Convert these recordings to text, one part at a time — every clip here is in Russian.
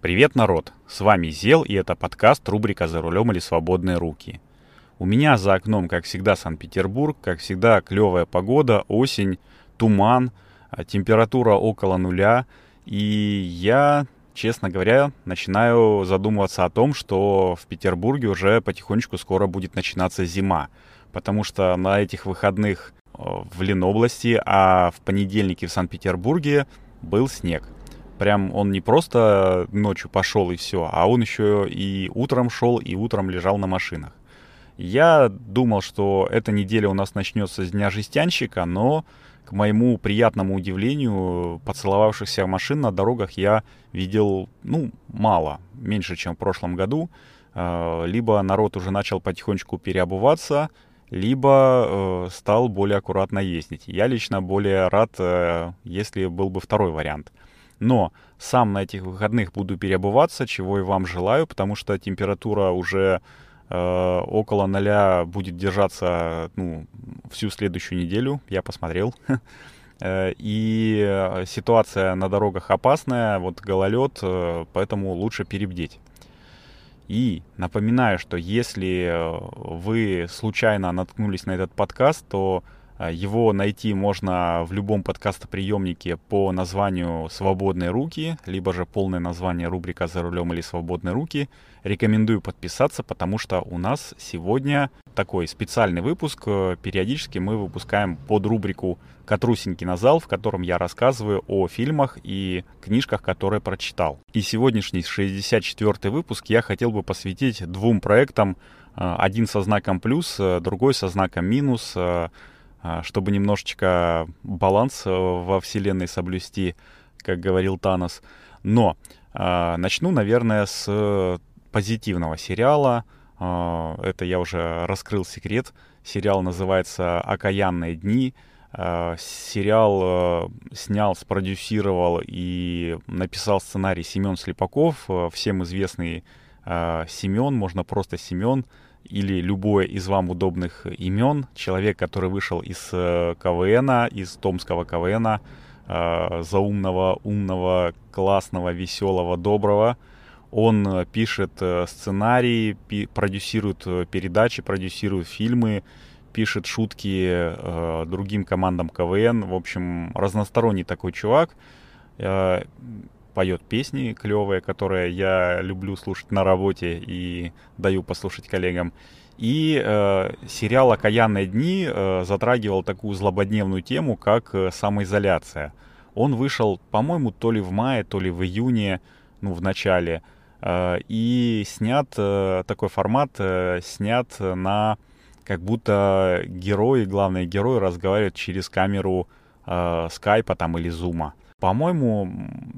Привет, народ! С вами Зел, и это подкаст рубрика «За рулем или свободные руки». У меня за окном, как всегда, Санкт-Петербург, как всегда, клевая погода, осень, туман, а, температура около нуля, и я, честно говоря, начинаю задумываться о том, что в Петербурге уже потихонечку скоро будет начинаться зима, потому что на этих выходных э, в Ленобласти, а в понедельнике в Санкт-Петербурге был снег – прям он не просто ночью пошел и все, а он еще и утром шел, и утром лежал на машинах. Я думал, что эта неделя у нас начнется с Дня жестянщика, но, к моему приятному удивлению, поцеловавшихся машин на дорогах я видел, ну, мало, меньше, чем в прошлом году. А, либо народ уже начал потихонечку переобуваться, либо э, стал более аккуратно ездить. Я лично более рад, э, если был бы второй вариант. Но сам на этих выходных буду переобуваться, чего и вам желаю, потому что температура уже э, около ноля будет держаться ну, всю следующую неделю. Я посмотрел. Э, и ситуация на дорогах опасная, вот гололед, э, поэтому лучше перебдеть. И напоминаю, что если вы случайно наткнулись на этот подкаст, то его найти можно в любом подкастоприемнике по названию «Свободные руки», либо же полное название рубрика «За рулем» или «Свободные руки». Рекомендую подписаться, потому что у нас сегодня такой специальный выпуск. Периодически мы выпускаем под рубрику «Катрусенький на зал», в котором я рассказываю о фильмах и книжках, которые прочитал. И сегодняшний 64-й выпуск я хотел бы посвятить двум проектам. А, один со знаком плюс, другой со знаком минус – а, чтобы немножечко баланс э, во вселенной соблюсти, как говорил Танос. Но э, начну, наверное, с позитивного сериала. Э, это я уже раскрыл секрет. Сериал называется «Окаянные дни». Э, сериал э, снял, спродюсировал и написал сценарий Семен Слепаков, э, всем известный э, Семен, можно просто Семен или любое из вам удобных имен. Человек, который вышел из э, КВН, из Томского КВН, э, заумного, умного, классного, веселого, доброго. Он э, пишет сценарии, пи- продюсирует передачи, продюсирует фильмы, пишет шутки э, другим командам КВН. В общем, разносторонний такой чувак. Э, поет песни клевые, которые я люблю слушать на работе и даю послушать коллегам. И э, сериал «Окаянные дни» э, затрагивал такую злободневную тему, как э, самоизоляция. Он вышел, по-моему, то ли в мае, то ли в июне, ну, в начале. Э, и снят э, такой формат, э, снят на как будто герои, главные герои разговаривают через камеру э, скайпа там или зума. По-моему,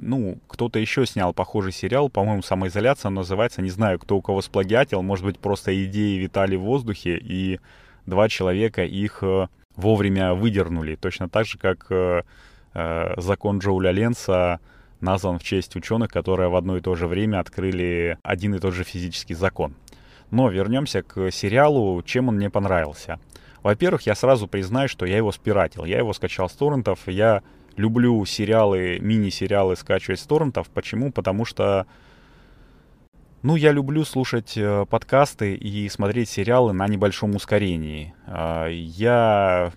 ну, кто-то еще снял похожий сериал, по-моему, «Самоизоляция» называется, не знаю, кто у кого сплагиатил, может быть, просто идеи витали в воздухе, и два человека их э, вовремя выдернули, точно так же, как э, э, закон Джоуля Ленса назван в честь ученых, которые в одно и то же время открыли один и тот же физический закон. Но вернемся к сериалу, чем он мне понравился. Во-первых, я сразу признаю, что я его спиратил. Я его скачал с торрентов, я люблю сериалы, мини-сериалы скачивать с торрентов. Почему? Потому что, ну, я люблю слушать э, подкасты и смотреть сериалы на небольшом ускорении. Э, я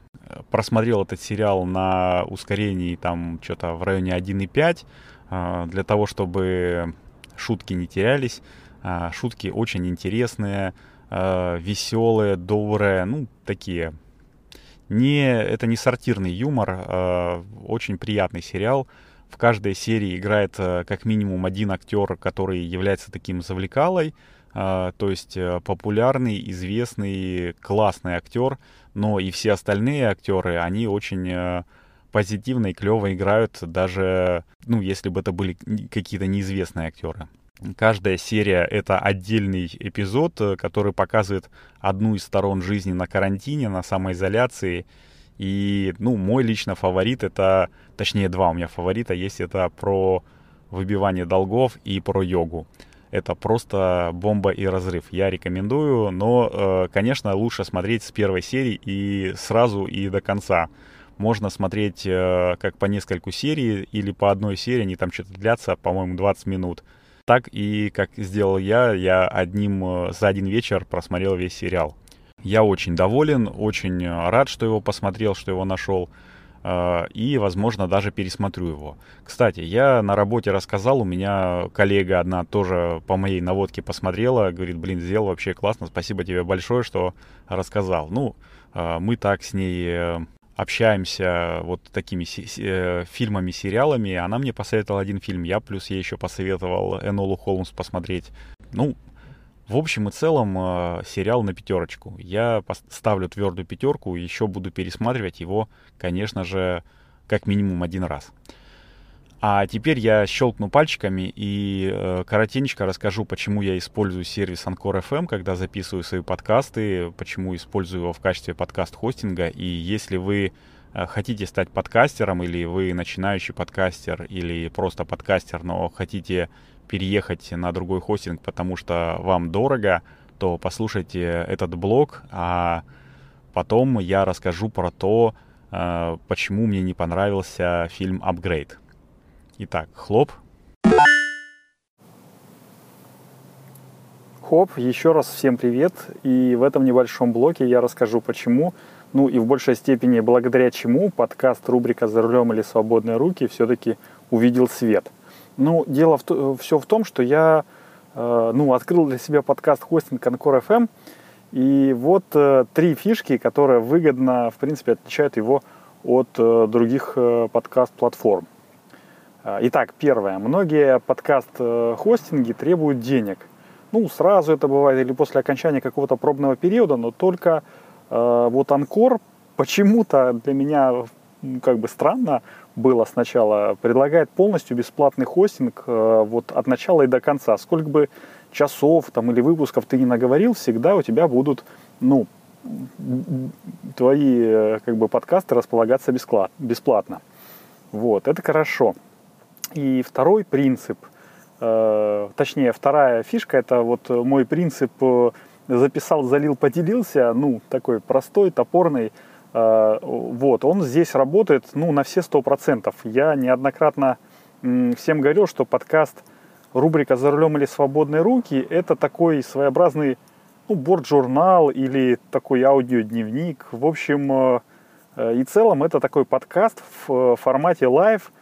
просмотрел этот сериал на ускорении там что-то в районе 1.5 э, для того, чтобы шутки не терялись. Э, шутки очень интересные, э, веселые, добрые, ну, такие не, это не сортирный юмор, э, очень приятный сериал. В каждой серии играет э, как минимум один актер, который является таким завлекалой, э, то есть э, популярный, известный, классный актер, но и все остальные актеры, они очень э, позитивно и клево играют, даже, ну, если бы это были какие-то неизвестные актеры. Каждая серия — это отдельный эпизод, э, который показывает одну из сторон жизни на карантине, на самоизоляции. И, ну, мой лично фаворит — это, точнее, два у меня фаворита есть. Это про выбивание долгов и про йогу. Это просто бомба и разрыв. Я рекомендую, но, э, конечно, лучше смотреть с первой серии и сразу и до конца. Можно смотреть э, как по нескольку серий или по одной серии, они там что-то длятся, по-моему, 20 минут Так и как сделал я, я одним э, за один вечер просмотрел весь сериал. Я очень доволен, очень э, рад, что его посмотрел, что его нашел. Э, и, возможно, даже пересмотрю его. Кстати, я на работе рассказал, у меня коллега одна тоже по моей наводке посмотрела, говорит, блин, сделал вообще классно, спасибо тебе большое, что рассказал. Ну, мы так с ней общаемся вот такими э, фильмами, сериалами. Она мне посоветовала один фильм, я плюс ей еще посоветовал Энолу Холмс посмотреть. Ну, в общем и целом, э, сериал на пятерочку. Я ставлю твердую пятерку, еще буду пересматривать его, конечно же, как минимум один раз. А теперь я щелкну пальчиками и э, коротенько расскажу, почему я использую сервис Anchor FM, когда записываю свои подкасты, почему использую его в качестве подкаст-хостинга. И если вы э, хотите стать подкастером, или вы начинающий подкастер, или просто подкастер, но хотите переехать на другой хостинг, потому что вам дорого, то послушайте этот блог, а потом я расскажу про то, э, почему мне не понравился фильм «Апгрейд». Итак, хлоп. Хоп, еще раз всем привет. И в этом небольшом блоке я расскажу, почему, ну и в большей степени благодаря чему подкаст рубрика «За рулем или свободные руки» все-таки увидел свет. Ну, дело в, все в том, что я э, ну, открыл для себя подкаст хостинг Анкор FM, и вот э, три фишки, которые выгодно, в принципе, отличают его от э, других э, подкаст-платформ. А, итак, первое. Многие подкаст-хостинги требуют денег. Ну, сразу это бывает или после окончания какого-то пробного периода, но только э, вот Анкор почему-то для меня как бы странно было сначала, предлагает полностью бесплатный хостинг э, вот от начала и до конца. Сколько бы часов там или выпусков ты не наговорил, всегда у тебя будут, ну, твои э, как бы подкасты располагаться бесплатно. Вот, это хорошо. И второй принцип, э, точнее, вторая фишка, это вот мой принцип э, записал, залил, поделился, ну, такой простой, топорный, э, вот, он здесь работает, ну, на все сто процентов. Я неоднократно всем говорил, что подкаст рубрика «За рулем или свободные руки» это такой своеобразный, ну, борт-журнал или такой аудиодневник. В общем и целом это такой подкаст в формате лайв –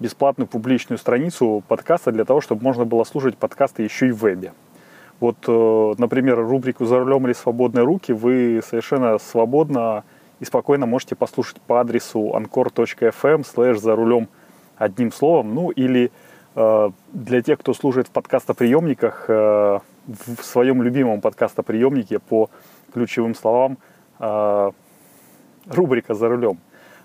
бесплатную публичную страницу подкаста для того, чтобы можно было слушать подкасты еще и в вебе. Вот, э, например, рубрику «За рулем или свободные руки» вы совершенно свободно и спокойно можете послушать по адресу anchor.fm слэш «За рулем» одним словом. Ну, или э, для тех, кто служит в подкастоприемниках, э, в своем любимом подкастоприемнике по ключевым словам рубрика «За рулем».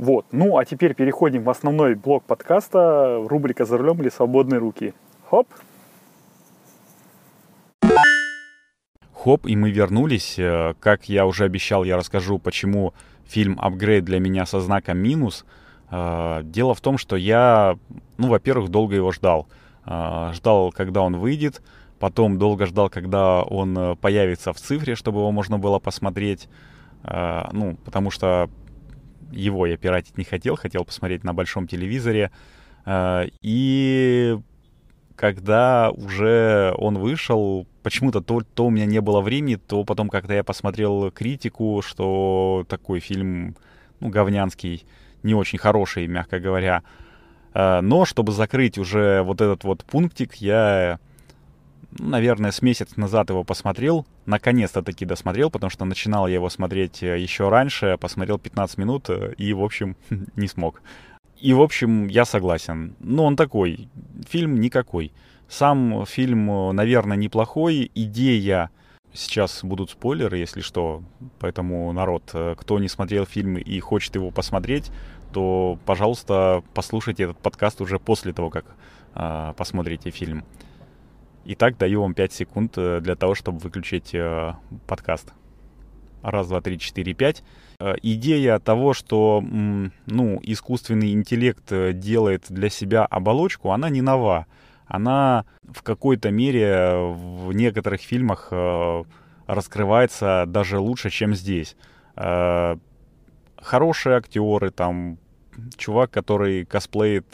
Вот. Ну, а теперь переходим в основной блок подкаста, рубрика «За рулем или свободные руки». Хоп! Хоп, и мы вернулись. Э, как я уже обещал, я расскажу, почему фильм «Апгрейд» для меня со знаком минус. Э, дело в том, что я, ну, во-первых, долго его ждал. А, ждал, когда он выйдет, потом долго ждал, когда он э, появится в цифре, чтобы его можно было посмотреть. Ну, потому что его я пиратить не хотел, хотел посмотреть на большом телевизоре. А, и когда уже он вышел, почему-то то, то у меня не было времени, то потом как-то я посмотрел критику, что такой фильм, ну, говнянский, не очень хороший, мягко говоря. Э, но чтобы закрыть уже вот этот вот пунктик, я, наверное, с месяц назад его посмотрел. Наконец-то таки досмотрел, потому что начинал я его смотреть э, еще раньше. Посмотрел 15 минут э, и, в общем, не смог. И, в общем, я согласен. Но он такой. Фильм никакой. Сам фильм, наверное, неплохой. Идея... Сейчас будут спойлеры, если что. Поэтому, народ, кто не смотрел фильм и хочет его посмотреть, то, пожалуйста, послушайте этот подкаст уже после того, как э, посмотрите фильм. Итак, даю вам 5 секунд э, для того, чтобы выключить э, подкаст. Раз, два, три, четыре, пять. Э, идея того, что ну, искусственный интеллект делает для себя оболочку, она не нова. Она в какой-то мере в некоторых фильмах раскрывается даже лучше, чем здесь хорошие актеры, там чувак, который косплеит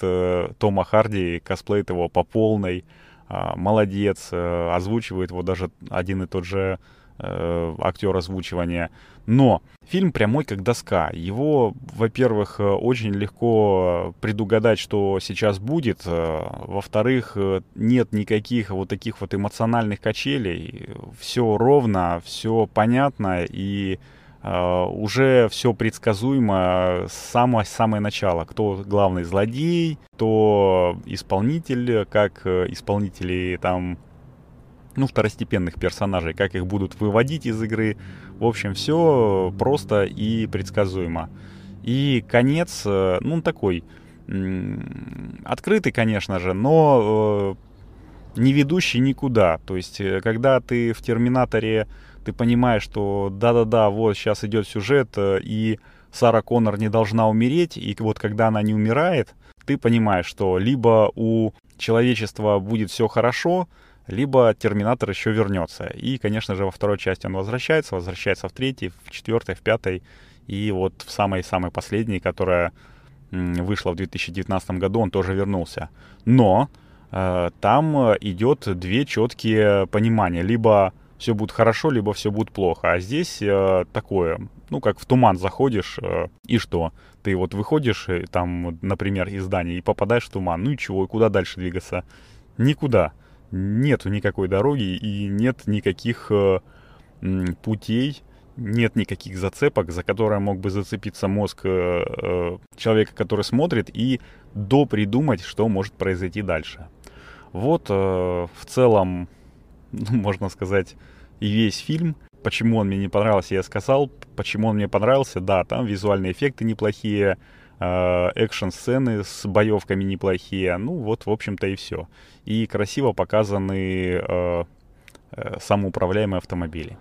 Тома Харди, косплеит его по полной, молодец, э, озвучивает его даже один и тот же э, актер озвучивания. Но фильм прямой как доска. Его, во-первых, э, очень легко предугадать, что сейчас будет. Во-вторых, нет никаких вот таких вот эмоциональных качелей. Все ровно, все понятно и уже все предсказуемо с самого самое начала. Кто главный злодей, кто исполнитель, как э, исполнители там, ну, второстепенных персонажей, как их будут выводить из игры. В общем, все просто и предсказуемо. И конец, э, ну, такой, открытый, конечно же, но э, не ведущий никуда. То есть, когда ты в Терминаторе ты понимаешь, что да-да-да, вот сейчас идет сюжет, э, и Сара Коннор не должна умереть, и вот когда она не умирает, ты понимаешь, что либо у человечества будет все хорошо, либо Терминатор еще вернется. И, конечно же, во второй части он возвращается, возвращается в третьей, в четвертой, в пятой, и вот в самой-самой последней, которая вышла в 2019 году, он тоже вернулся. Но э, там э, идет две четкие понимания. Либо все будет хорошо, либо все будет плохо. А здесь э, такое, ну, как в туман заходишь, э, и что? Ты вот выходишь, э, там, например, из здания и попадаешь в туман. Ну и чего, и куда дальше двигаться? Никуда. Нету никакой дороги и нет никаких э, путей, нет никаких зацепок, за которые мог бы зацепиться мозг э, э, человека, который смотрит, и допридумать, что может произойти дальше. Вот э, в целом можно сказать, и весь фильм. Почему он мне не понравился, я сказал. Почему он мне понравился, да, там визуальные эффекты неплохие, э, экшн-сцены с боевками неплохие. Ну, вот, в общем-то, и все. И красиво показаны э, э, самоуправляемые автомобили.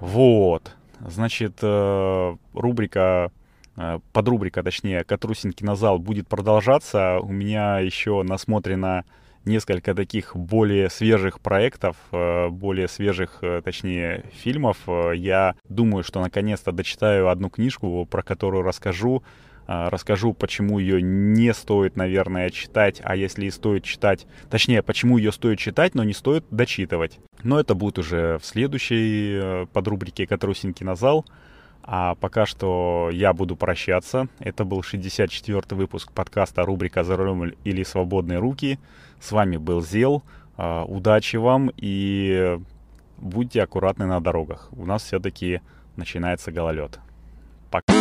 Вот. Значит, э, рубрика э, подрубрика, точнее, Катрусин кинозал будет продолжаться. У меня еще насмотрено несколько таких более свежих проектов, э, более свежих, э, точнее, фильмов. Э, я думаю, что наконец-то дочитаю одну книжку, про которую расскажу. Расскажу, почему ее не стоит, наверное, читать, а если и стоит читать, точнее, почему ее стоит читать, но не стоит дочитывать. Но это будет уже в следующей подрубрике «Катрусин кинозал». А пока что я буду прощаться. Это был 64-й выпуск подкаста рубрика «За рулем или свободные руки». С вами был Зел. А, удачи вам и будьте аккуратны на дорогах. У нас все-таки начинается гололед. Пока.